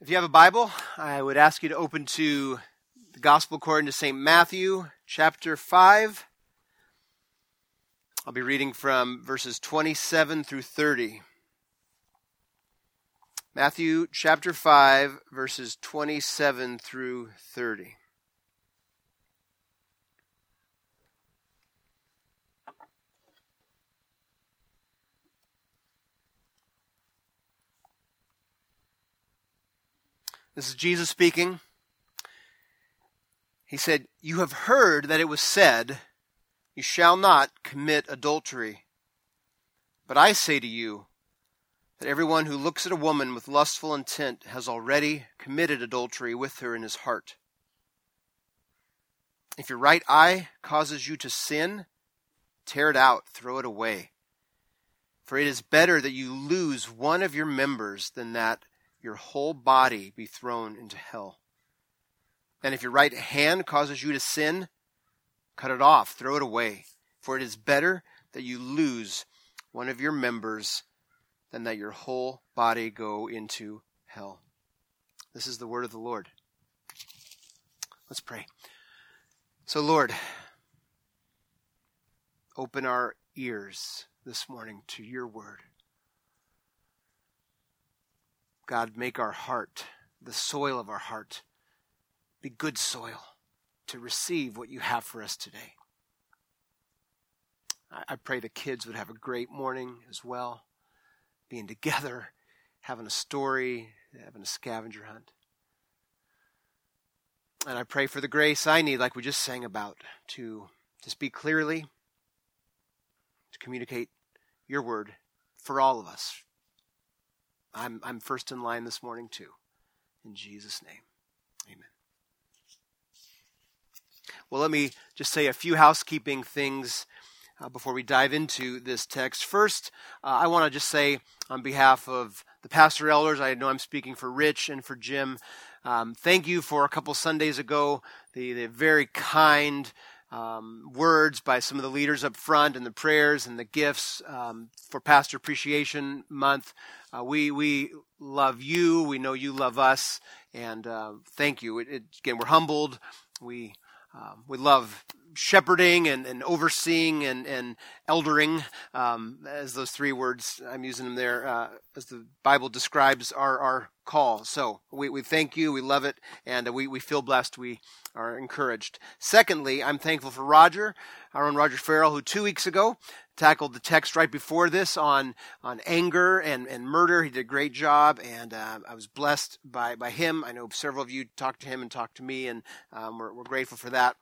If you have a Bible, I would ask you to open to the Gospel according to St. Matthew, chapter 5. I'll be reading from verses 27 through 30. Matthew chapter 5, verses 27 through 30. This is Jesus speaking. He said, You have heard that it was said, You shall not commit adultery. But I say to you that everyone who looks at a woman with lustful intent has already committed adultery with her in his heart. If your right eye causes you to sin, tear it out, throw it away. For it is better that you lose one of your members than that your whole body be thrown into hell. And if your right hand causes you to sin, cut it off, throw it away. For it is better that you lose one of your members than that your whole body go into hell. This is the word of the Lord. Let's pray. So, Lord, open our ears this morning to your word. God, make our heart, the soil of our heart, be good soil to receive what you have for us today. I pray the kids would have a great morning as well, being together, having a story, having a scavenger hunt. And I pray for the grace I need, like we just sang about, to, to speak clearly, to communicate your word for all of us, I'm, I'm first in line this morning, too. In Jesus' name, amen. Well, let me just say a few housekeeping things uh, before we dive into this text. First, uh, I want to just say on behalf of the pastor elders, I know I'm speaking for Rich and for Jim. Um, thank you for a couple Sundays ago, the, the very kind um, words by some of the leaders up front and the prayers and the gifts um, for Pastor Appreciation Month. Uh, we we love you. We know you love us, and uh, thank you. It, it, again, we're humbled. We um, we love shepherding and, and overseeing and, and eldering, um, as those three words, I'm using them there, uh, as the Bible describes our, our call. So we, we thank you, we love it, and we, we feel blessed, we are encouraged. Secondly, I'm thankful for Roger, our own Roger Farrell, who two weeks ago tackled the text right before this on, on anger and, and murder. He did a great job, and uh, I was blessed by, by him. I know several of you talked to him and talked to me, and um, we're, we're grateful for that.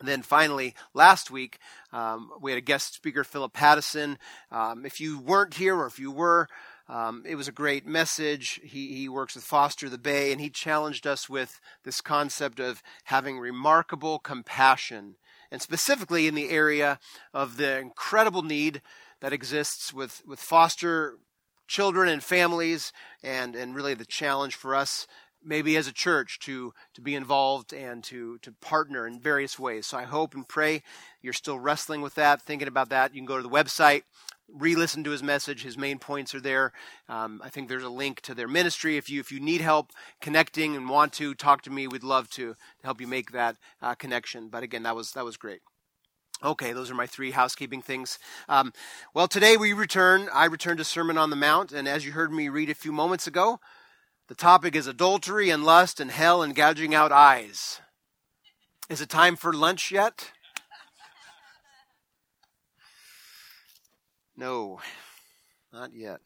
And then finally, last week, um, we had a guest speaker, Philip Pattison. Um, if you weren't here or if you were, um, it was a great message. He, he works with Foster the Bay, and he challenged us with this concept of having remarkable compassion, and specifically in the area of the incredible need that exists with, with foster children and families, and, and really the challenge for us maybe as a church to to be involved and to to partner in various ways. So I hope and pray you're still wrestling with that, thinking about that. You can go to the website, re-listen to his message. His main points are there. Um, I think there's a link to their ministry. If you if you need help connecting and want to talk to me, we'd love to help you make that uh, connection. But again, that was that was great. Okay, those are my three housekeeping things. Um, well, today we return. I return to Sermon on the Mount, and as you heard me read a few moments ago, the topic is adultery and lust and hell and gouging out eyes. Is it time for lunch yet? No, not yet.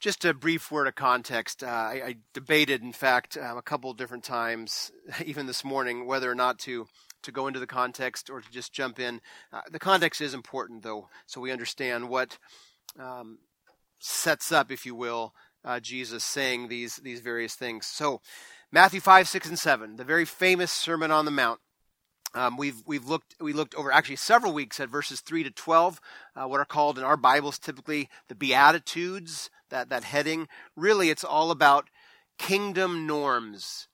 Just a brief word of context. Uh, I, I, debated, in fact, um, a couple different times, even this morning, whether or not to to go into the context or to just jump in. Uh, the context is important, though, so we understand what um, sets up, if you will, uh, Jesus saying these, these various things. So, Matthew 5, 6, and 7, the very famous Sermon on the Mount. Um, we've we've looked we looked over actually several weeks at verses three to twelve, uh, what are called in our Bibles typically the Beatitudes. That that heading really it's all about kingdom norms,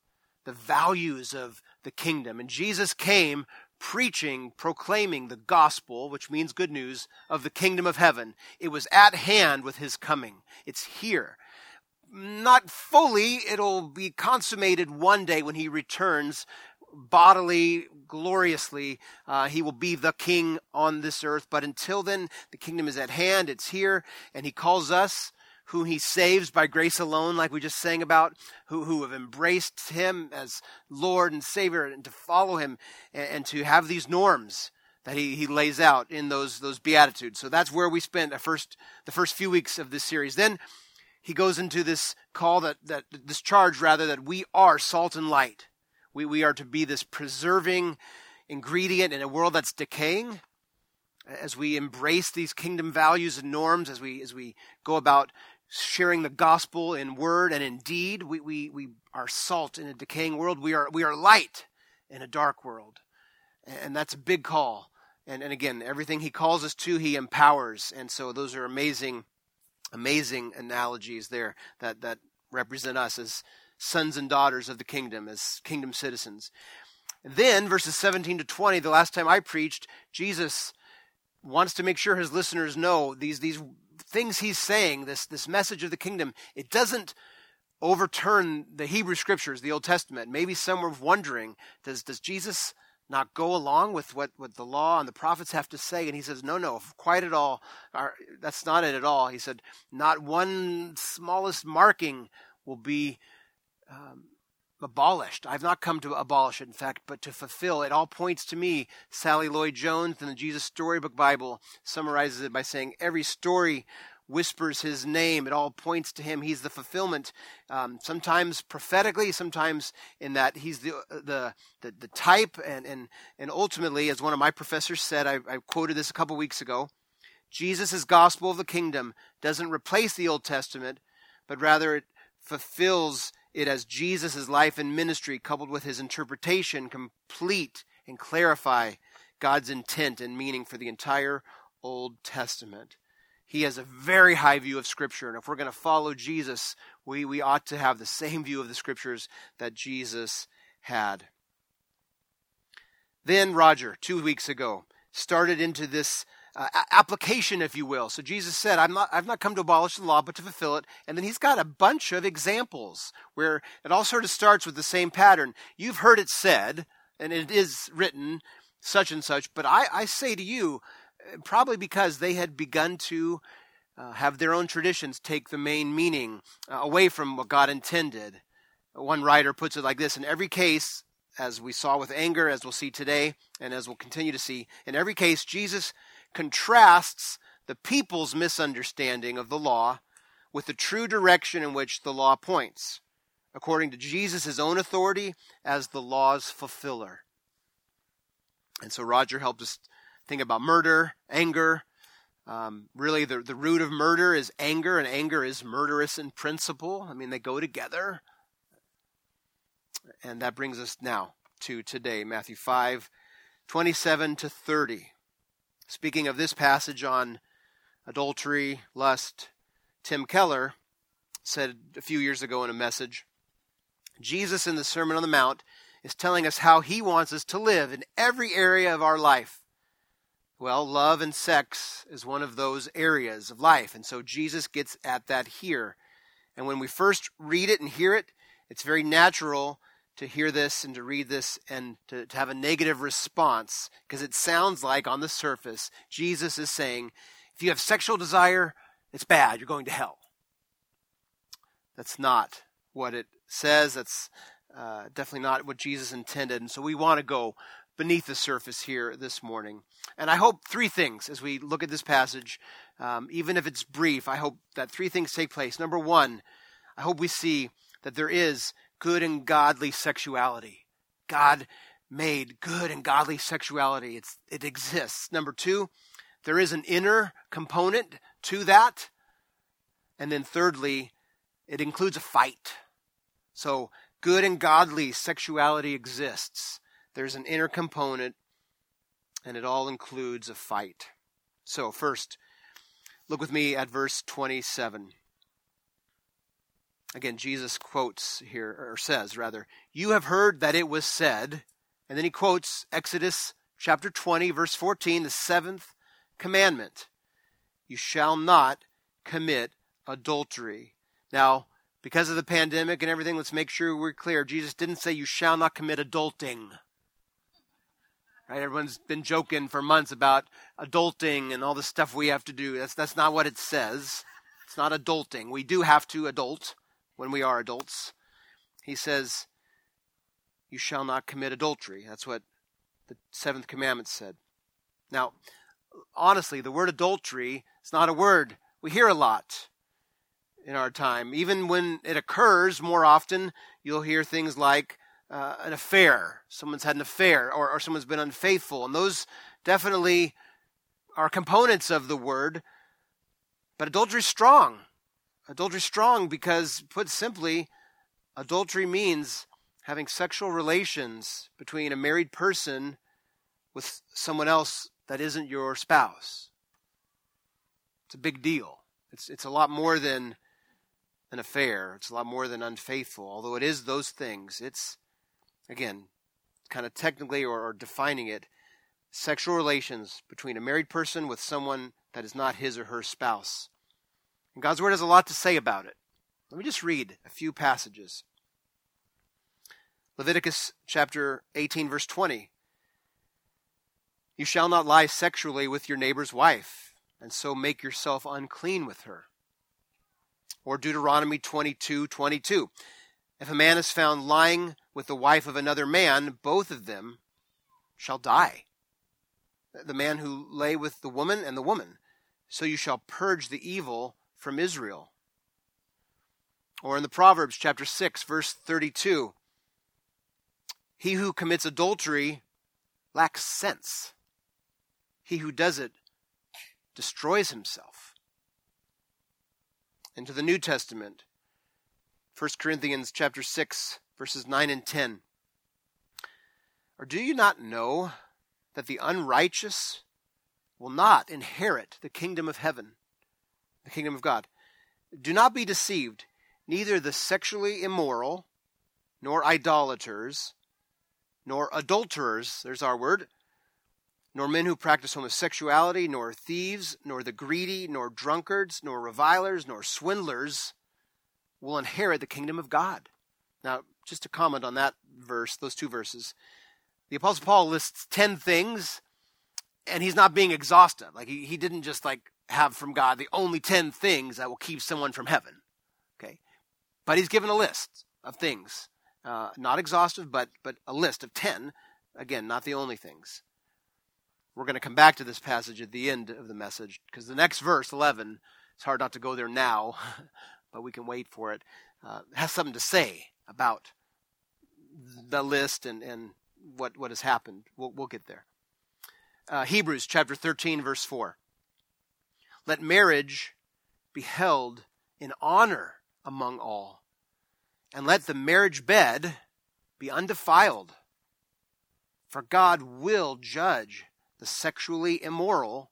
the values of the kingdom. And Jesus came preaching, proclaiming the gospel, which means good news, of the kingdom of heaven. It was at hand with his coming. It's here. not fully. It'll be consummated one day when he returns bodily, gloriously. Uh, he will be the king on this earth. But until then, the kingdom is at hand. It's here. And he calls us who he saves by grace alone, like we just sang about, who, who have embraced him as Lord and Savior and to follow him and, and to have these norms that he, he lays out in those, those Beatitudes. So that's where we spent the first, the first few weeks of this series. Then he goes into this call that, that this charge rather that we are salt and light. We, we are to be this preserving ingredient in a world that's decaying. As we embrace these kingdom values and norms, as we, as we go about sharing the gospel in word and in deed. We, we, we are salt in a decaying world. We are, we are light in a dark world. And that's a big call. And, and again, everything he calls us to, he empowers. And so those are amazing, amazing analogies there that, that represent us as sons and daughters of the kingdom, as kingdom citizens. Then, verses 17 to 20, the last time I preached, Jesus wants to make sure his listeners know these, these things he's saying, this, this message of the kingdom, it doesn't overturn the Hebrew scriptures, the Old Testament. Maybe some were wondering, does, does Jesus not go along with what, what the law and the prophets have to say? And he says, no, no, quite at all. That's not it at all. He said, not one smallest marking will be um, abolished. I've not come to abolish it, in fact, but to fulfill. It all points to me. Sally Lloyd Jones in the Jesus Storybook Bible summarizes it by saying every story whispers his name. It all points to him. He's the fulfillment. Um, sometimes prophetically, sometimes in that he's the the the, the type, and and and ultimately, as one of my professors said, I, I quoted this a couple weeks ago. Jesus' gospel of the kingdom doesn't replace the Old Testament, but rather it fulfills it as Jesus' life and ministry, coupled with his interpretation, complete and clarify God's intent and meaning for the entire Old Testament. He has a very high view of Scripture, and if we're going to follow Jesus, we, we ought to have the same view of the Scriptures that Jesus had. Then Roger, two weeks ago, started into this uh, application, if you will. So Jesus said, I'm not, I've not come to abolish the law, but to fulfill it. And then he's got a bunch of examples where it all sort of starts with the same pattern. You've heard it said, and it is written, such and such, but I, I say to you, uh, probably because they had begun to uh, have their own traditions take the main meaning uh, away from what God intended. One writer puts it like this In every case, as we saw with anger, as we'll see today, and as we'll continue to see, in every case, Jesus contrasts the people's misunderstanding of the law with the true direction in which the law points, according to Jesus' own authority as the law's fulfiller. And so Roger helped us think about murder, anger. Um, really, the, the root of murder is anger, and anger is murderous in principle. I mean, they go together. And that brings us now to today, Matthew 5 27 to 30. Speaking of this passage on adultery, lust, Tim Keller said a few years ago in a message Jesus in the Sermon on the Mount is telling us how he wants us to live in every area of our life. Well, love and sex is one of those areas of life, and so Jesus gets at that here. And when we first read it and hear it, it's very natural to hear this and to read this and to, to have a negative response because it sounds like on the surface Jesus is saying, if you have sexual desire, it's bad, you're going to hell. That's not what it says. That's uh, definitely not what Jesus intended. And so we want to go beneath the surface here this morning. And I hope three things as we look at this passage, um, even if it's brief, I hope that three things take place. Number one, I hope we see that there is good and godly sexuality. God made good and godly sexuality. It's, it exists. Number two, there is an inner component to that. And then thirdly, it includes a fight. So good and godly sexuality exists. There's an inner component, and it all includes a fight. So, first, look with me at verse 27. Again, Jesus quotes here, or says rather, You have heard that it was said, and then he quotes Exodus chapter 20, verse 14, the seventh commandment You shall not commit adultery. Now, because of the pandemic and everything, let's make sure we're clear. Jesus didn't say you shall not commit adulting. Right? Everyone's been joking for months about adulting and all the stuff we have to do. That's that's not what it says. It's not adulting. We do have to adult when we are adults. He says, "You shall not commit adultery." That's what the seventh commandment said. Now, honestly, the word adultery is not a word we hear a lot in our time. Even when it occurs more often, you'll hear things like uh, an affair. Someone's had an affair, or, or someone's been unfaithful. And those definitely are components of the word. But adultery is strong. Adultery strong because, put simply, adultery means having sexual relations between a married person with someone else that isn't your spouse. It's a big deal. It's, it's a lot more than an affair. It's a lot more than unfaithful. Although it is those things, it's, again, kind of technically or, or defining it, sexual relations between a married person with someone that is not his or her spouse. And God's Word has a lot to say about it. Let me just read a few passages. Leviticus chapter 18, verse 20. You shall not lie sexually with your neighbor's wife, and so make yourself unclean with her or Deuteronomy 22 22. If a man is found lying with the wife of another man, both of them shall die. The man who lay with the woman and the woman. So you shall purge the evil from Israel. Or in the Proverbs chapter 6, verse 32 He who commits adultery lacks sense. He who does it destroys himself into the New Testament. 1 Corinthians chapter 6 verses 9 and 10. Or do you not know that the unrighteous will not inherit the kingdom of heaven, the kingdom of God? Do not be deceived, neither the sexually immoral, nor idolaters, nor adulterers, there's our word, nor men who practice homosexuality, nor thieves, nor the greedy, nor drunkards, nor revilers, nor swindlers will inherit the kingdom of God. Now, just to comment on that verse, those two verses, the Apostle Paul lists 10 things, and he's not being exhaustive. Like, he, he didn't just like have from God the only 10 things that will keep someone from heaven. Okay? But he's given a list of things. Uh, not exhaustive, but, but a list of 10. Again, not the only things. We're going to come back to this passage at the end of the message because the next verse, 11, it's hard not to go there now, but we can wait for it. Uh, has something to say about the list and, and what, what has happened. We'll, we'll get there. Uh, Hebrews chapter 13, verse 4. Let marriage be held in honor among all, and let the marriage bed be undefiled, for God will judge the sexually immoral,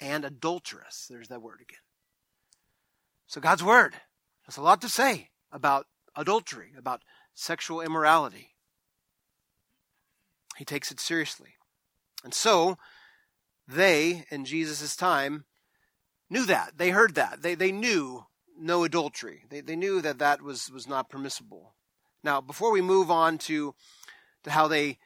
and adulterous. There's that word again. So God's word has a lot to say about adultery, about sexual immorality. He takes it seriously. And so they, in Jesus' time, knew that. They heard that. They, they knew no adultery. They, they knew that that was, was not permissible. Now, before we move on to, to how they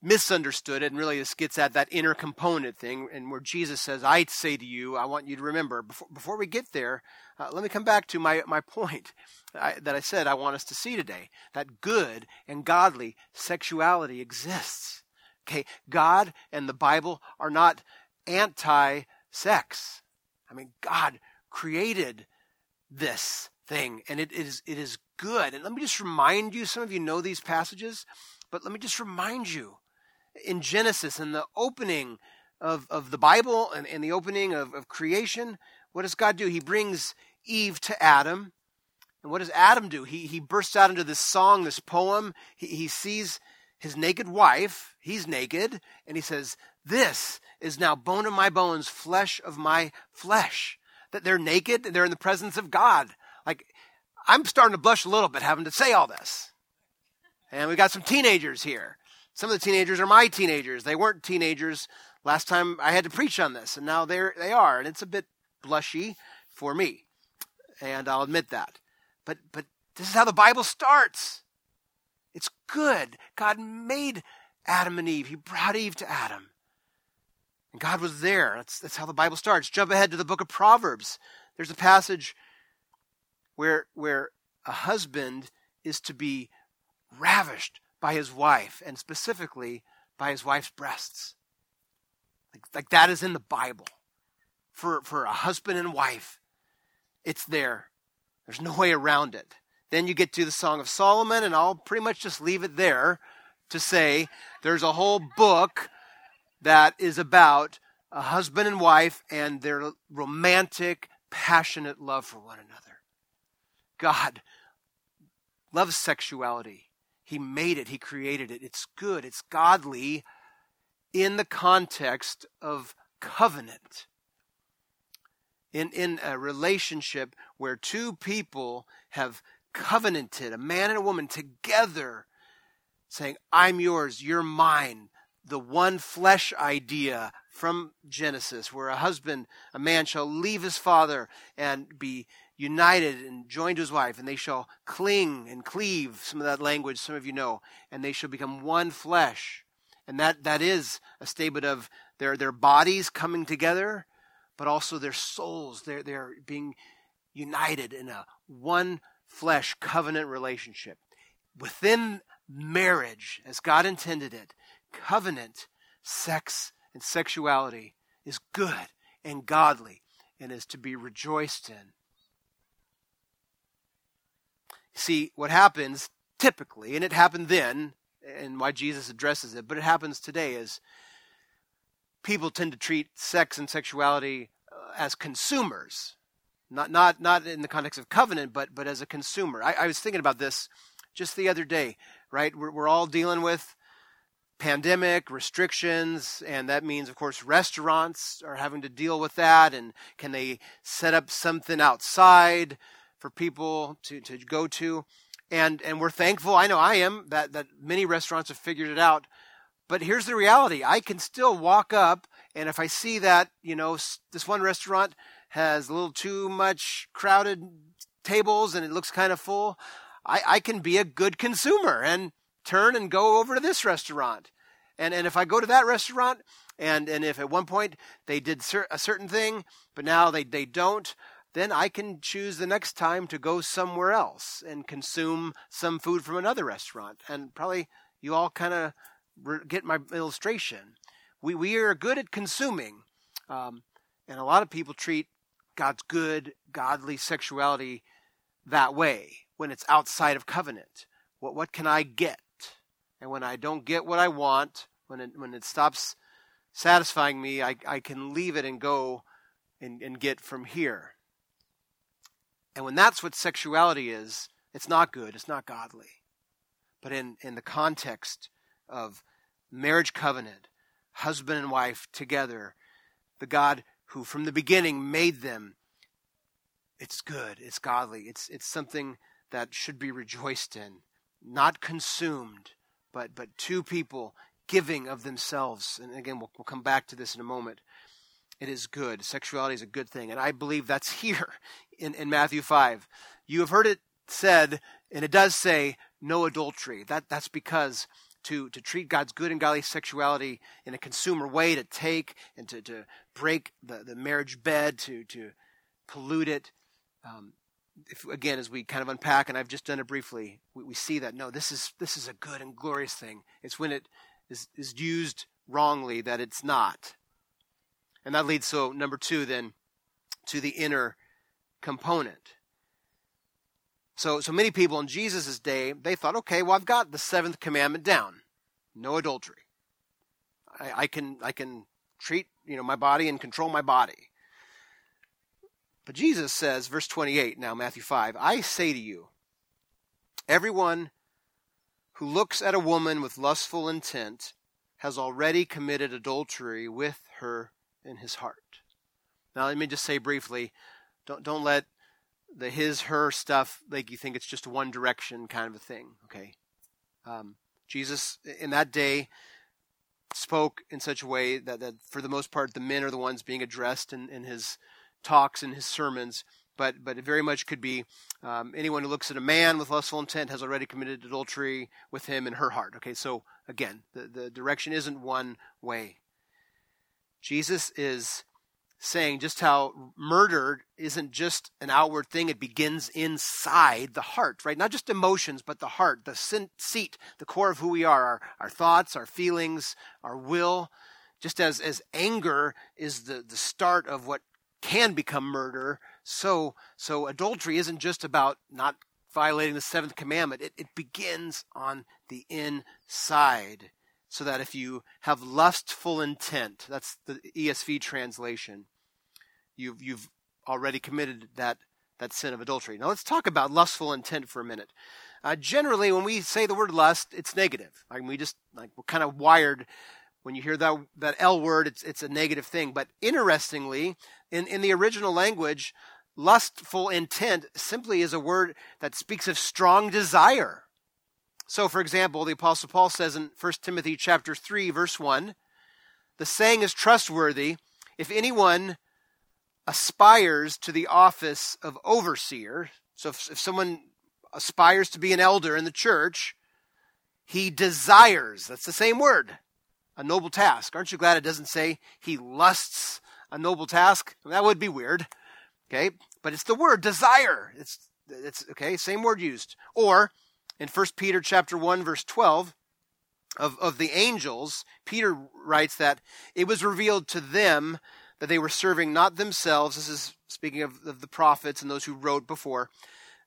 misunderstood it, and really this gets at that inner component thing, and where Jesus says, I say to you, I want you to remember. Before, before we get there, uh, let me come back to my, my point I, that I said I want us to see today that good and godly sexuality exists. Okay, God and the Bible are not anti sex. I mean, God created this thing, and it is, it is good. And let me just remind you some of you know these passages, but let me just remind you in Genesis, in the opening of, of the Bible and, in the opening of, of creation, what does God do? He brings Eve to Adam. And what does Adam do? He, he bursts out into this song, this poem. He, he sees his naked wife. He's naked. And he says, This is now bone of my bones, flesh of my flesh. That they're naked and they're in the presence of God. Like, I'm starting to blush a little bit having to say all this. And we got some teenagers here. Some of the teenagers are my teenagers. They weren't teenagers last time I had to preach on this, and now they're, they are, and it's a bit blushy for me, and I'll admit that. But, but this is how the Bible starts. It's good. God made Adam and Eve, He brought Eve to Adam. And God was there. That's, that's how the Bible starts. Jump ahead to the book of Proverbs. There's a passage where, where a husband is to be ravished by his wife, and specifically by his wife's breasts. Like, like that is in the Bible. For, for a husband and wife, it's there. There's no way around it. Then you get to the Song of Solomon, and I'll pretty much just leave it there to say there's a whole book that is about a husband and wife and their romantic, passionate love for one another. God loves sexuality. He made it, He created it. It's good, it's godly in the context of covenant. In, in a relationship where two people have covenanted, a man and a woman together, saying, I'm yours, you're mine. The one flesh idea from Genesis, where a husband, a man shall leave his father and be united and joined to his wife, and they shall cling and cleave, some of that language some of you know, and they shall become one flesh. And that, that is a statement of their, their bodies coming together, but also their souls. They're, they're being united in a one flesh covenant relationship. Within marriage, as God intended it, covenant, sex, and sexuality is good and godly and is to be rejoiced in. See, what happens typically, and it happened then, and why Jesus addresses it, but it happens today, is people tend to treat sex and sexuality uh, as consumers. Not, not, not in the context of covenant, but, but as a consumer. I, I was thinking about this just the other day, right? We're, we're all dealing with pandemic restrictions and that means of course restaurants are having to deal with that and can they set up something outside for people to, to go to. And, and we're thankful, I know I am, that, that many restaurants have figured it out. But here's the reality I can still walk up, and if I see that, you know, this one restaurant has a little too much crowded tables and it looks kind of full, I, I can be a good consumer and turn and go over to this restaurant. And, and if I go to that restaurant, and, and if at one point they did a certain thing, but now they, they don't, then I can choose the next time to go somewhere else and consume some food from another restaurant. And probably you all kind of get my illustration. We, we are good at consuming, um, and a lot of people treat God's good, godly sexuality that way when it's outside of covenant. What, what can I get? And when I don't get what I want, when it, when it stops satisfying me, I, I can leave it and go and, and get from here. And when that's what sexuality is, it's not good, it's not godly. But in, in the context of marriage covenant, husband and wife together, the God who from the beginning made them, it's good, it's godly, it's, it's something that should be rejoiced in, not consumed, but, but two people giving of themselves. And again, we'll, we'll come back to this in a moment it is good. Sexuality is a good thing. And I believe that's here in, in Matthew 5. You have heard it said, and it does say, no adultery. That, that's because to, to treat God's good and godly sexuality in a consumer way, to take and to, to break the, the marriage bed, to, to pollute it. Um, if, again, as we kind of unpack, and I've just done it briefly, we, we see that no, this is this is a good and glorious thing. It's when it is, is used wrongly that it's not. And that leads, so number two, then, to the inner component. So, so many people in Jesus' day, they thought, okay, well, I've got the seventh commandment down no adultery. I, I, can, I can treat you know, my body and control my body. But Jesus says, verse 28, now Matthew 5, I say to you, everyone who looks at a woman with lustful intent has already committed adultery with her in his heart. Now, let me just say briefly don't, don't let the his, her stuff like you think it's just one direction kind of a thing, okay? Um, Jesus, in that day, spoke in such a way that, that, for the most part, the men are the ones being addressed in, in his talks and his sermons. but but it very much could be um, anyone who looks at a man with lustful intent has already committed adultery with him in her heart. Okay, so again, the, the direction isn't one way. Jesus is saying just how murder isn't just an outward thing, it begins inside the heart, right? Not just emotions, but the heart, the seat, the core of who we are, our, our thoughts, our feelings, our will. Just as, as anger is the, the start of what can become murder, so so adultery isn't just about not violating the seventh commandment. It, it begins on the inside. So that if you have lustful intent, that's the ESV translation, you've you've already committed that that sin of adultery. Now let's talk about lustful intent for a minute. Uh, generally, when we say the word lust, it's negative. I mean, we just like we're kind of wired. When you hear that that L word, it's it's a negative thing. But interestingly, in in the original language, lustful intent simply is a word that speaks of strong desire. So, for example, the Apostle Paul says in 1 Timothy chapter 3, verse 1, the saying is trustworthy. If anyone aspires to the office of overseer, so if, if someone aspires to be an elder in the church, he desires, that's the same word, a noble task. Aren't you glad it doesn't say he lusts a noble task? That would be weird. Okay, but it's the word desire. It's it's okay, same word used. Or in 1 Peter chapter 1 verse 12 of of the angels, Peter writes that it was revealed to them that they were serving not themselves. This is speaking of, of the prophets and those who wrote before.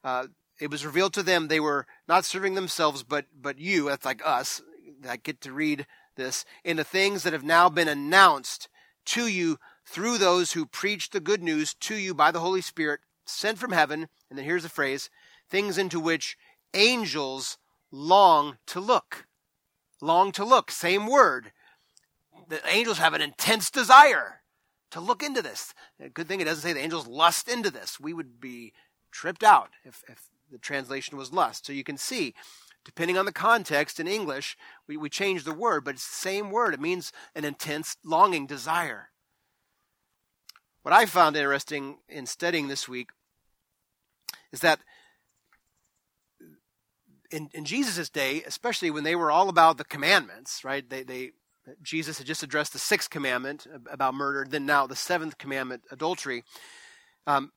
Uh, it was revealed to them they were not serving themselves, but but you. That's like us that get to read this in the things that have now been announced to you through those who preach the good news to you by the Holy Spirit sent from heaven. And then here's the phrase things into which angels long to look. Long to look, same word. The angels have an intense desire to look into this. Good thing it doesn't say the angels lust into this. We would be tripped out if, if the translation was lust. So you can see, depending on the context in English, we, we change the word, but it's the same word. It means an intense longing, desire. What I found interesting in studying this week is that in, in Jesus' day, especially when they were all about the commandments, right? They, they, Jesus had just addressed the sixth commandment about murder, then now the seventh commandment, adultery. Um,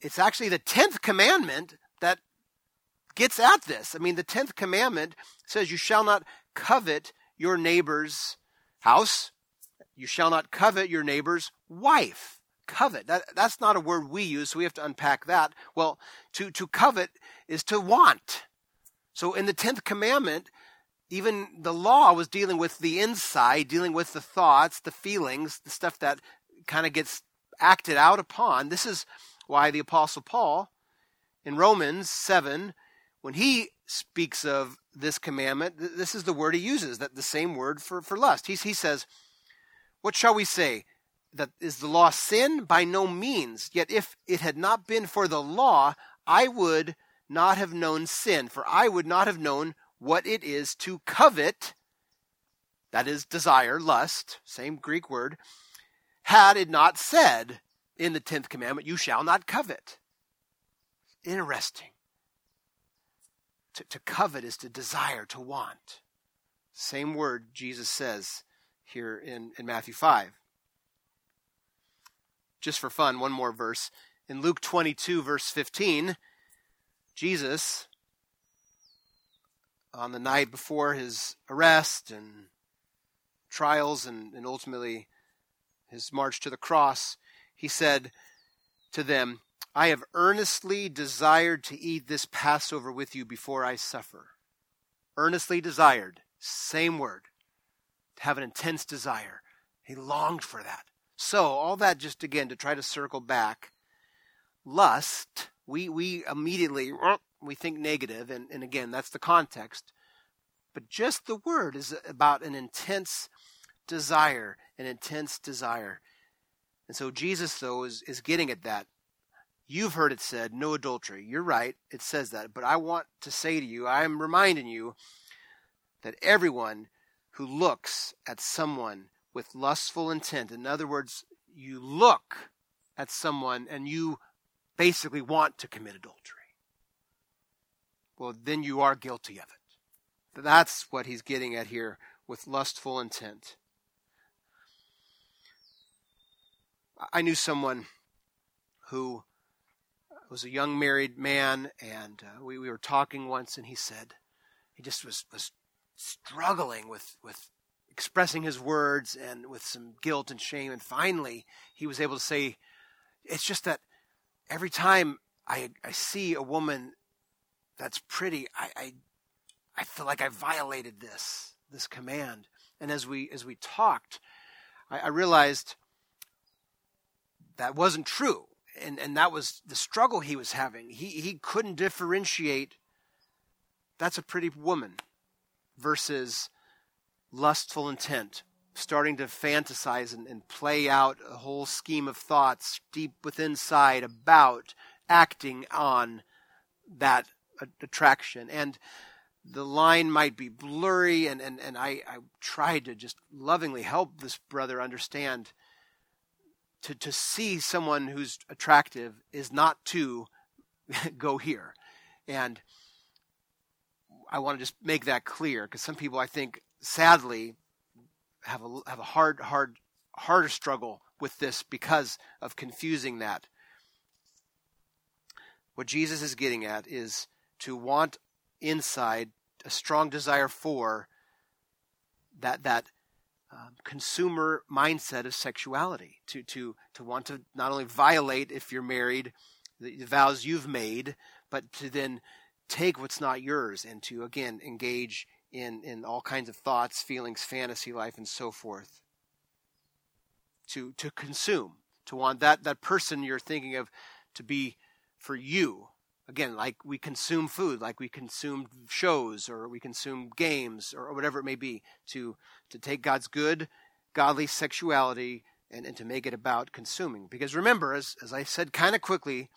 it's actually the tenth commandment that gets at this. I mean, the tenth commandment says, You shall not covet your neighbor's house, you shall not covet your neighbor's wife covet. That, that's not a word we use, so we have to unpack that. Well, to, to covet is to want. So in the 10th commandment, even the law was dealing with the inside, dealing with the thoughts, the feelings, the stuff that kind of gets acted out upon. This is why the Apostle Paul in Romans 7, when he speaks of this commandment, this is the word he uses, that the same word for, for lust. He, he says, What shall we say? that is the law sin? By no means. Yet if it had not been for the law, I would not have known sin, for I would not have known what it is to covet, that is desire, lust, same Greek word, had it not said in the 10th commandment, You shall not covet. Interesting. To, to covet is to desire, to want. Same word Jesus says here in, in Matthew 5 just for fun, one more verse. In Luke 22, verse 15, Jesus, on the night before his arrest and trials and, and ultimately his march to the cross, he said to them, I have earnestly desired to eat this Passover with you before I suffer. Earnestly desired, same word, to have an intense desire. He longed for that. So, all that just again to try to circle back. Lust, we, we immediately uh, we think negative, and, and again, that's the context. But just the word is about an intense desire, an intense desire. And so Jesus, though, is, is getting at that. You've heard it said, no adultery. You're right, it says that. But I want to say to you, I am reminding you that everyone who looks at someone with lustful intent. In other words, you look at someone and you basically want to commit adultery. Well, then you are guilty of it. That's what he's getting at here with lustful intent. I knew someone who was a young married man, and uh, we, we were talking once, and he said he just was, was struggling with, with expressing his words and with some guilt and shame. And finally, he was able to say, It's just that every time I, I see a woman that's pretty, I, I, I feel like I violated this, this command. And as we, as we talked, I, I realized that wasn't true. And, and that was the struggle he was having. He, he couldn't differentiate that's a pretty woman versus lustful intent, starting to fantasize and, and play out a whole scheme of thoughts deep within side about acting on that attraction. And the line might be blurry, and, and, and I, I tried to just lovingly help this brother understand to, to see someone who's attractive is not to go here. And I want to just make that clear because some people, I think, sadly, have a have a hard, hard, harder struggle with this because of confusing that. What Jesus is getting at is to want inside a strong desire for that that um, consumer mindset of sexuality to to to want to not only violate if you're married the, the vows you've made but to then take what's not yours and to again engage in in all kinds of thoughts feelings fantasy life and so forth to to consume to want that that person you're thinking of to be for you. Again like we consume food like we consume shows or we consume games or whatever it may be to to take god's good godly sexuality and, and to make it about consuming. Because remember as, as i said kind of quickly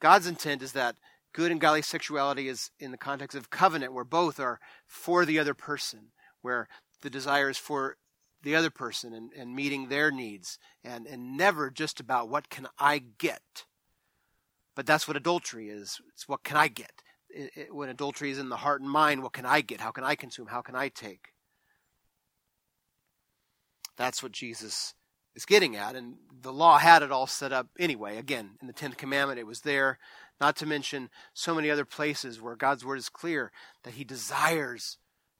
god's intent is that good and godly sexuality is in the context of covenant where both are for the other person where the desire is for the other person and, and meeting their needs and, and never just about what can i get but that's what adultery is. It's what can I get? It, it, when adultery is in the heart and mind, what can I get? How can I consume? How can I take? That's what Jesus is getting at. And the law had it all set up anyway. Again, in the Tenth Commandment, it was there. Not to mention so many other places where God's word is clear that He desires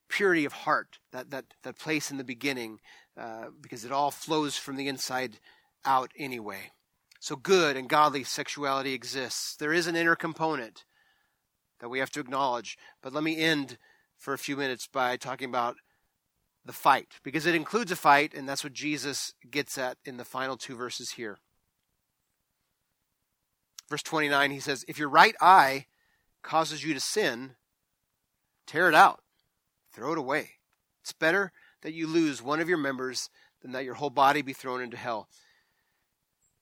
purity of heart, that, that, that place in the beginning, uh, because it all flows from the inside out anyway. So good and godly sexuality exists. There is an inner component that we have to acknowledge. But let me end for a few minutes by talking about the fight, because it includes a fight, and that's what Jesus gets at in the final two verses here. Verse 29, he says, If your right eye causes you to sin, tear it out, throw it away. It's better that you lose one of your members than that your whole body be thrown into hell.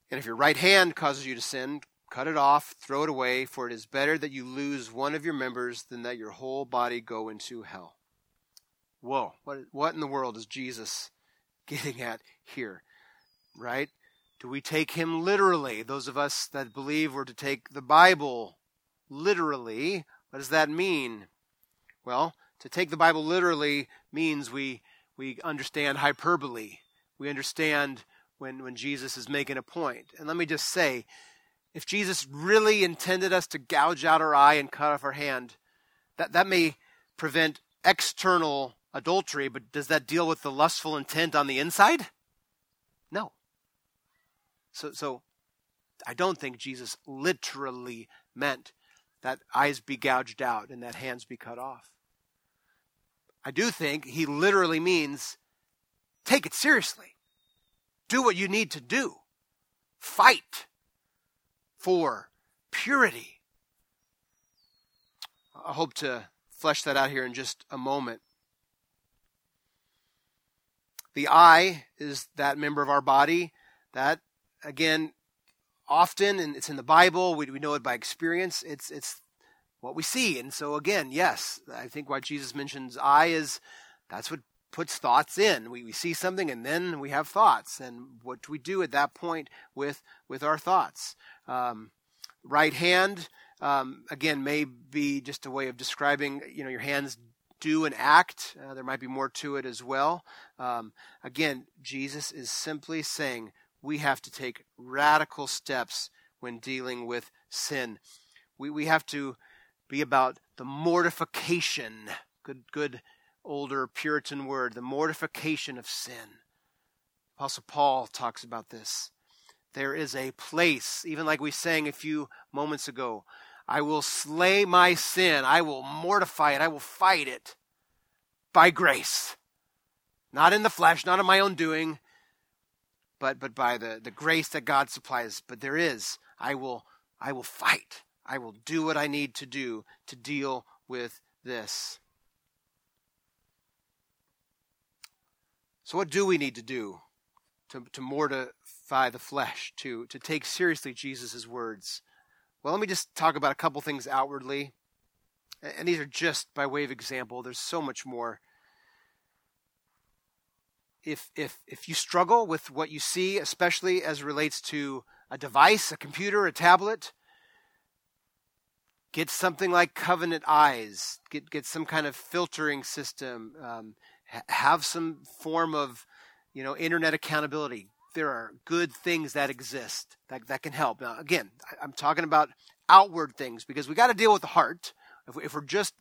And if your right hand causes you to sin, cut it off, throw it away, for it is better that you lose one of your members than that your whole body go into hell. Whoa, what, what in the world is Jesus getting at here? Right? Do we take him literally? Those of us that believe we're to take the Bible literally, what does that mean? Well, to take the Bible literally means we, we understand hyperbole. We understand when, when Jesus is making a point. And let me just say, if Jesus really intended us to gouge out our eye and cut off our hand, that, that may prevent external adultery, but does that deal with the lustful intent on the inside? So, so I don't think Jesus literally meant that eyes be gouged out and that hands be cut off. I do think he literally means take it seriously do what you need to do. Fight for purity. I hope to flesh that out here in just a moment. The eye is that member of our body that, again, often, and it's in the Bible, we, we know it by experience, it's, it's what we see. And so, again, yes, I think why Jesus mentions eye is that's what puts thoughts in. We, we see something and then we have thoughts. And what do we do at that point with, with our thoughts? Um, right hand, um, again, may be just a way of describing, you know, your hands do and act. Uh, there might be more to it as well. Um, again, Jesus is simply saying we have to take radical steps when dealing with sin. We, we have to be about the mortification, good, good older Puritan word, the mortification of sin. Apostle Paul talks about this. There is a place, even like we sang a few moments ago, I will slay my sin. I will mortify it. I will fight it by grace. Not in the flesh, not of my own doing, but, but by the, the grace that God supplies. But there is. I will, I will fight. I will do what I need to do to deal with this. So, what do we need to do to, to mortify the flesh, to, to take seriously Jesus' words? Well, let me just talk about a couple things outwardly. And these are just by way of example. There's so much more. If, if, if you struggle with what you see, especially as relates to a device, a computer, a tablet, get something like Covenant Eyes. Get get some kind of filtering system. Um, ha- have some form of, you know, internet accountability. There are good things that exist that that can help. Now, again, I, am talking about outward things because we got to deal with the heart. If, if we're just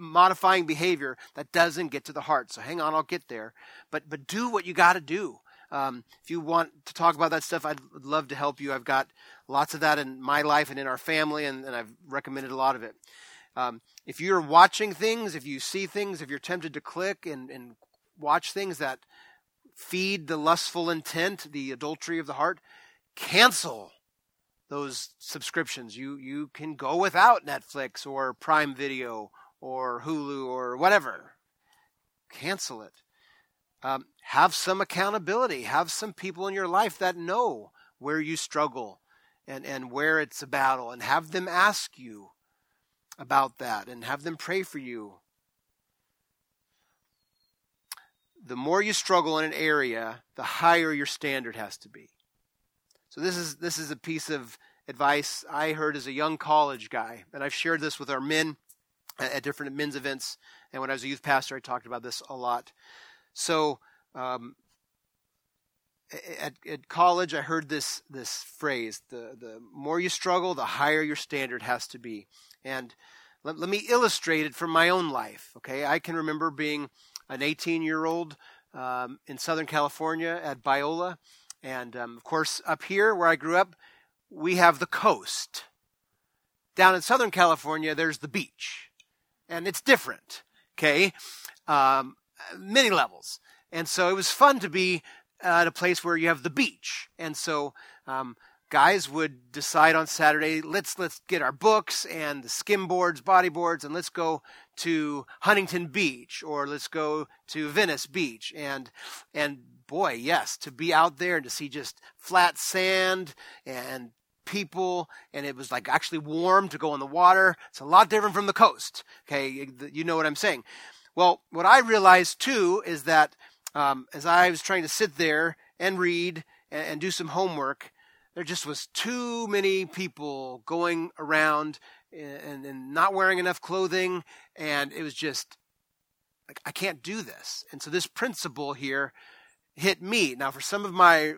modifying behavior, that doesn't get to the heart. So hang on, I'll get there. But but do what you got to do. Um, if you want to talk about that stuff, I'd love to help you. I've got lots of that in my life and in our family, and, and I've recommended a lot of it. Um, if you're watching things, if you see things, if you're tempted to click and, and watch things that feed the lustful intent, the adultery of the heart, cancel those subscriptions. You you can go without Netflix or Prime Video or Hulu or whatever. Cancel it. Um, have some accountability. Have some people in your life that know where you struggle and, and where it's a battle, and have them ask you about that and have them pray for you. The more you struggle in an area, the higher your standard has to be. So this is this is a piece of advice I heard as a young college guy, and I've shared this with our men at, different men's events. And when I was a youth pastor, I talked about this a lot. So um, at, at college, I heard this this phrase: the the more you struggle, the higher your standard has to be. And let, let me illustrate it from my own life. Okay, I can remember being an 18 year old um, in Southern California at Biola, and um, of course up here where I grew up, we have the coast. Down in Southern California, there's the beach, and it's different. Okay, um, many levels. And so it was fun to be at a place where you have the beach. And so um, guys would decide on Saturday, let's let's get our books and the skim boards, body boards, and let's go to Huntington Beach or let's go to Venice Beach. And and boy, yes, to be out there and to see just flat sand and people and it was like actually warm to go in the water. It's a lot different from the coast. Okay, you know what I'm saying. Well, what I realized too is that um, as I was trying to sit there and read and, and do some homework, there just was too many people going around and, and, not wearing enough clothing, and it was just like I can't do this. And so this principle here hit me. Now, for some of my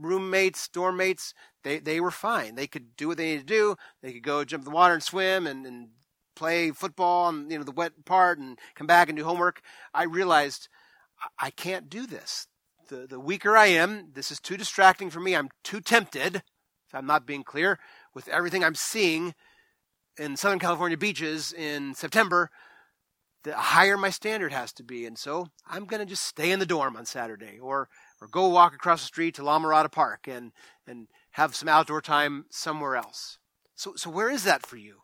roommates, dorm mates, they they were fine. They could do what they needed to do. They could go jump in the water and swim and, and play football on you know the wet part and come back and do homework. I realized I can't do this. The, the weaker I am, this is too distracting for me. I'm too tempted, if I'm not being clear, with everything I'm seeing in Southern California beaches in September, the higher my standard has to be. And so I'm going to just stay in the dorm on Saturday or, or go walk across the street to La Mirada Park and, and have some outdoor time somewhere else. So, so where is that for you?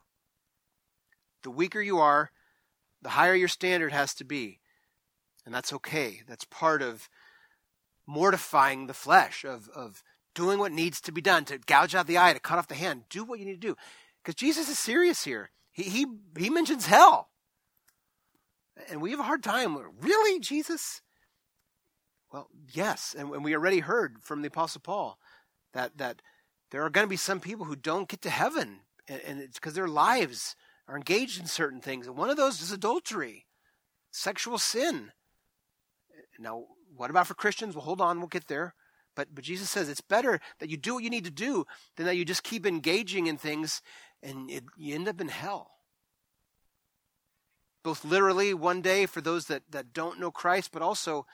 The weaker you are, the higher your standard has to be. And that's okay. That's part of mortifying the flesh, of, of doing what needs to be done, to gouge out the eye, to cut off the hand. Do what you need to do. Because Jesus is serious here. He, he, he mentions hell. And we have a hard time. Really, Jesus? Well, yes. And, and we already heard from the Apostle Paul that, that there are going to be some people who don't get to heaven, and, and it's because their lives are engaged in certain things. And one of those is adultery, sexual sin. Now, what about for Christians? Well, hold on, we'll get there. But, but Jesus says it's better that you do what you need to do than that you just keep engaging in things and it, you end up in hell. Both literally, one day for those that, that don't know Christ, but also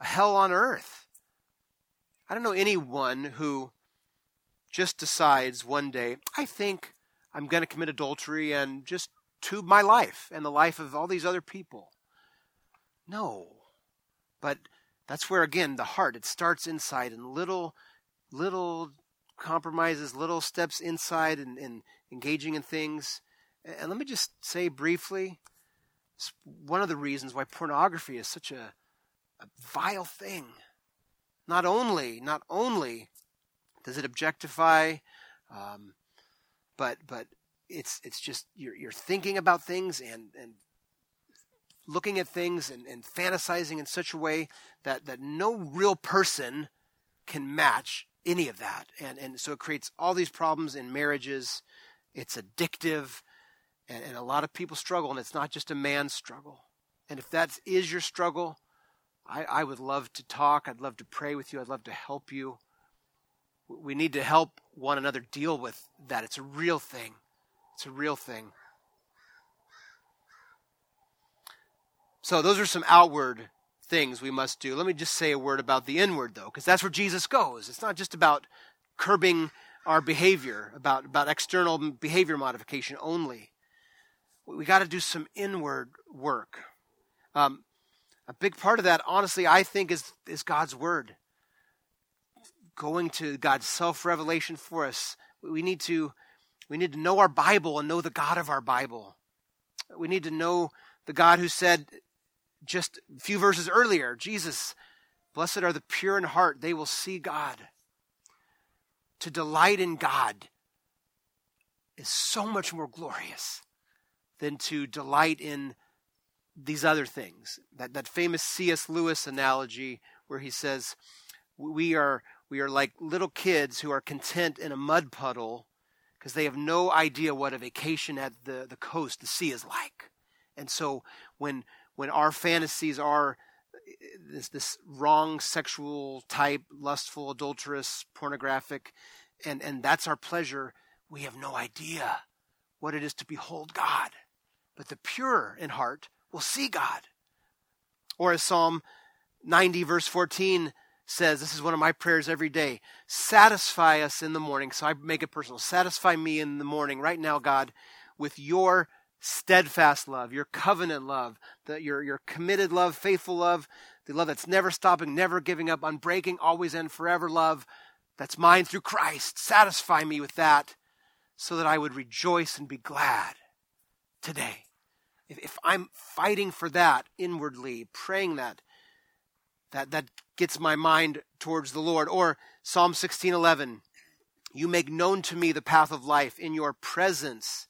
a hell on earth. I don't know anyone who just decides one day, I think I'm going to commit adultery and just tube my life and the life of all these other people. No. But that's where again the heart it starts inside and little little compromises, little steps inside and, and engaging in things. And let me just say briefly, one of the reasons why pornography is such a, a vile thing. Not only, not only does it objectify, um, but but it's it's just you're you're thinking about things and and looking at things and, and fantasizing in such a way that that no real person can match any of that. And and so it creates all these problems in marriages. It's addictive, and, and a lot of people struggle, and it's not just a man's struggle. And if that is your struggle, I, I would love to talk. I'd love to pray with you. I'd love to help you we need to help one another deal with that. It's a real thing. It's a real thing. So, those are some outward things we must do. Let me just say a word about the inward, though, because that's where Jesus goes. It's not just about curbing our behavior, about, about external behavior modification only. We got to do some inward work. Um, a big part of that, honestly, I think, is, is God's Word going to God's self-revelation for us. We need to we need to know our Bible and know the God of our Bible. We need to know the God who said just a few verses earlier, Jesus, blessed are the pure in heart, they will see God. To delight in God is so much more glorious than to delight in these other things. That, that famous C.S. Lewis analogy where he says, we are, we are like little kids who are content in a mud puddle because they have no idea what a vacation at the, the coast, the sea, is like. And so when when our fantasies are uh, this this wrong sexual type, lustful, adulterous, pornographic, and, and that's our pleasure, we have no idea what it is to behold God. But the pure in heart will see God. Or as Psalm 90, verse 14 says, This is one of my prayers every day. Satisfy us in the morning. So I make it personal. Satisfy me in the morning, right now, God, with your steadfast love, your covenant love, the, your, your committed love, faithful love, the love that's never stopping, never giving up, unbreaking, always and forever love that's mine through Christ. Satisfy me with that so that I would rejoice and be glad today. If, if I'm fighting for that inwardly, praying that, that, that gets my mind towards the Lord. Or Psalm 16:11, you make known to me the path of life. In your presence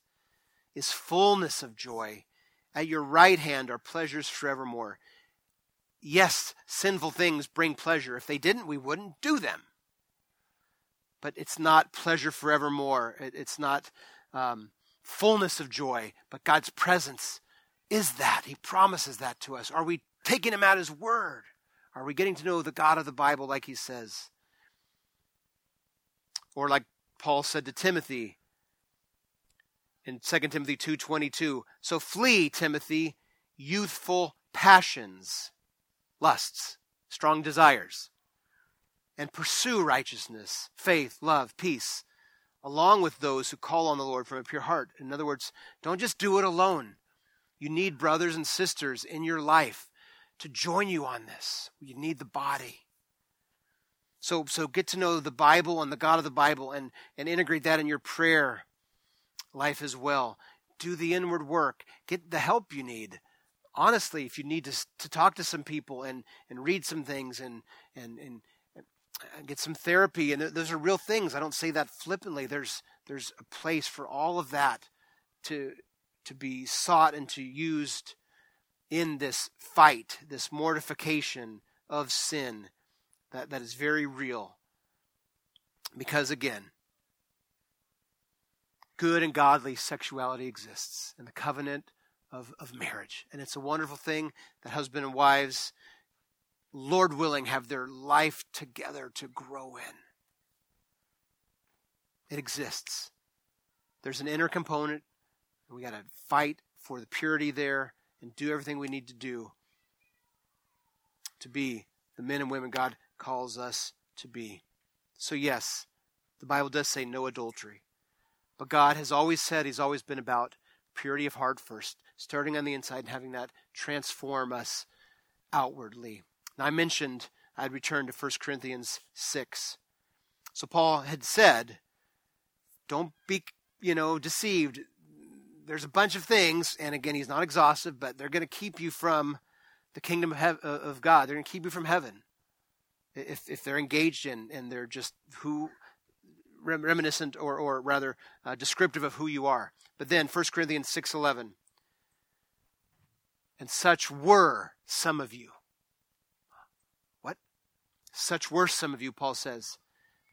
is fullness of joy. At your right hand are pleasures forevermore. Yes, sinful things bring pleasure. If they didn't, we wouldn't do them. But it's not pleasure forevermore. It's not um, fullness of joy. But God's presence is that. He promises that to us. Are we taking Him at His word? Are we getting to know the God of the Bible like he says? Or like Paul said to Timothy in 2 Timothy 2:22, so flee Timothy youthful passions, lusts, strong desires, and pursue righteousness, faith, love, peace, along with those who call on the Lord from a pure heart. In other words, don't just do it alone. You need brothers and sisters in your life to join you on this. You need the body. So, so get to know the Bible and the God of the Bible and, and integrate that in your prayer life as well. Do the inward work. Get the help you need. Honestly, if you need to, to talk to some people and, and read some things and, and, and, and get some therapy, and those are real things. I don't say that flippantly. There's, there's a place for all of that to, to be sought and to used in this fight, this mortification of sin that, that is very real. Because again, good and godly sexuality exists in the covenant of, of marriage. And it's a wonderful thing that husband and wives, Lord willing, have their life together to grow in. It exists. There's an inner component, and we got to fight for the purity there and do everything we need to do to be the men and women God calls us to be. So, yes, the Bible does say no adultery. But God has always said He's always been about purity of heart first, starting on the inside and having that transform us outwardly. Now, I mentioned I'd return to 1 Corinthians 6. So, Paul had said, don't be, you know, deceived. There's a bunch of things, and again, he's not exhaustive, but they're going to keep you from the kingdom of, hev- of God. They're going to keep you from heaven if if they're engaged in and they're just who reminiscent or or rather uh, descriptive of who you are. But then 1 Corinthians 6:11 and such were some of you. What? Such were some of you Paul says.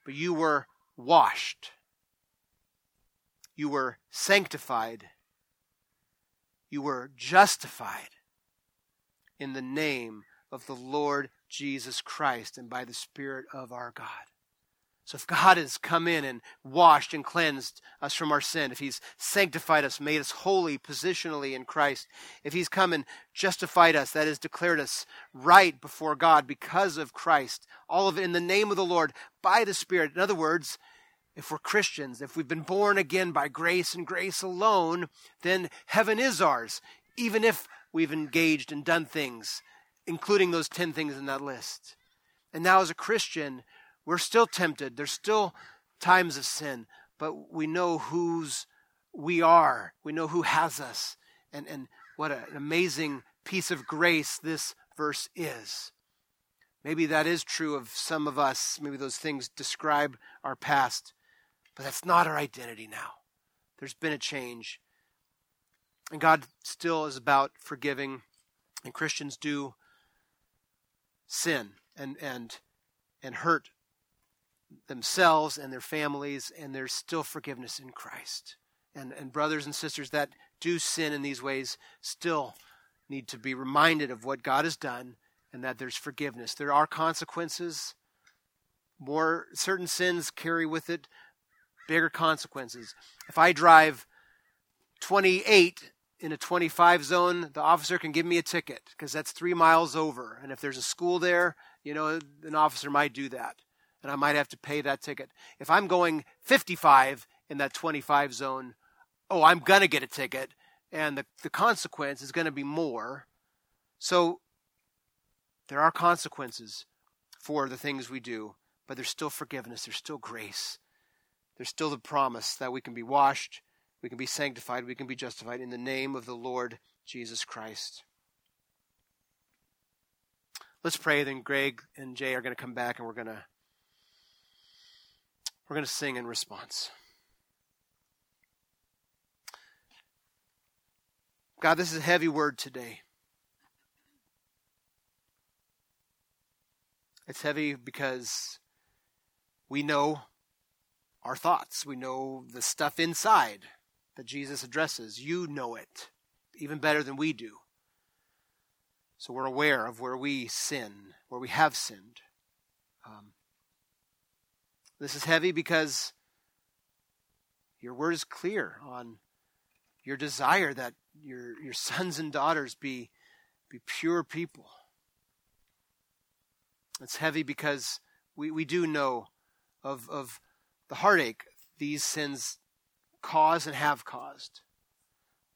But you were washed. You were sanctified. You were justified in the name of the Lord Jesus Christ and by the Spirit of our God. So if God has come in and washed and cleansed us from our sin, if He's sanctified us, made us holy positionally in Christ, if He's come and justified us, that is, declared us right before God because of Christ, all of it in the name of the Lord by the Spirit. In other words, if we're Christians, if we've been born again by grace and grace alone, then heaven is ours, even if we've engaged and done things including those 10 things in that list. And now, as a Christian, we're still tempted. There's still times of sin, but we know whose we are. We know who has us. And, and what an amazing piece of grace this verse is. Maybe that is true of some of us. Maybe those things describe our past, but that's not our identity now. There's been a change. And God still is about forgiving, and Christians do sin and and and hurt themselves and their families and there's still forgiveness in Christ. And and brothers and sisters that do sin in these ways still need to be reminded of what God has done and that there's forgiveness. There are consequences. More certain sins carry with it bigger consequences. If I drive 28 in a 25 zone, the officer can give me a ticket because that's three miles over. And if there's a school there, you know, an officer might do that. And I might have to pay that ticket. If I'm going 55 in that 25 zone, oh, I'm going to get a ticket. And the, the consequence is going to be more. So there are consequences for the things we do, but there's still forgiveness, there's still grace, there's still the promise that we can be washed we can be sanctified, we can be justified in the name of the Lord Jesus Christ. Let's pray, then Greg and Jay are going to come back and we're going to we're going to sing in response. God, this is a heavy word today. It's heavy because we know our thoughts. We know the stuff inside that Jesus addresses. You know it even better than we do. So we're aware of where we sin, where we have sinned. Um, this is heavy because your word is clear on your desire that your your sons and daughters be be pure people. It's heavy because we, we do know of of the heartache these sins cause and have caused.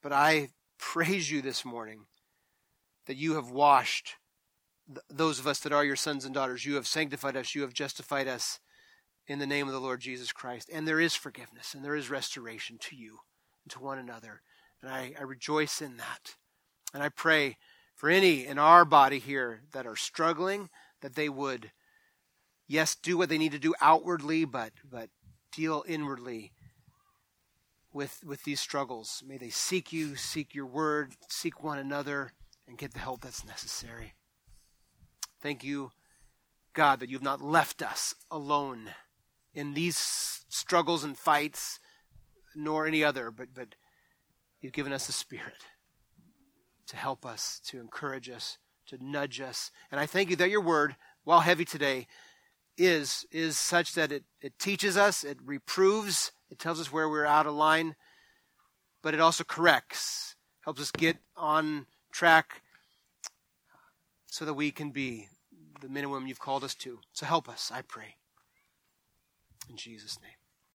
But I praise you this morning that you have washed th- those of us that are your sons and daughters. You have sanctified us. You have justified us in the name of the Lord Jesus Christ. And there is forgiveness and there is restoration to you and to one another. And I, I rejoice in that. And I pray for any in our body here that are struggling, that they would, yes, do what they need to do outwardly, but, but deal inwardly with, with these struggles. May they seek you, seek your word, seek one another, and get the help that's necessary. Thank you, God, that you've not left us alone in these struggles and fights nor any other, but, but you've given us the Spirit to help us, to encourage us, to nudge us. And I thank you that your word, while heavy today, is, is such that it, it teaches us, it reproves, it tells us where we're out of line, but it also corrects, helps us get on track so that we can be the men and women you've called us to. So help us, I pray. In Jesus' name.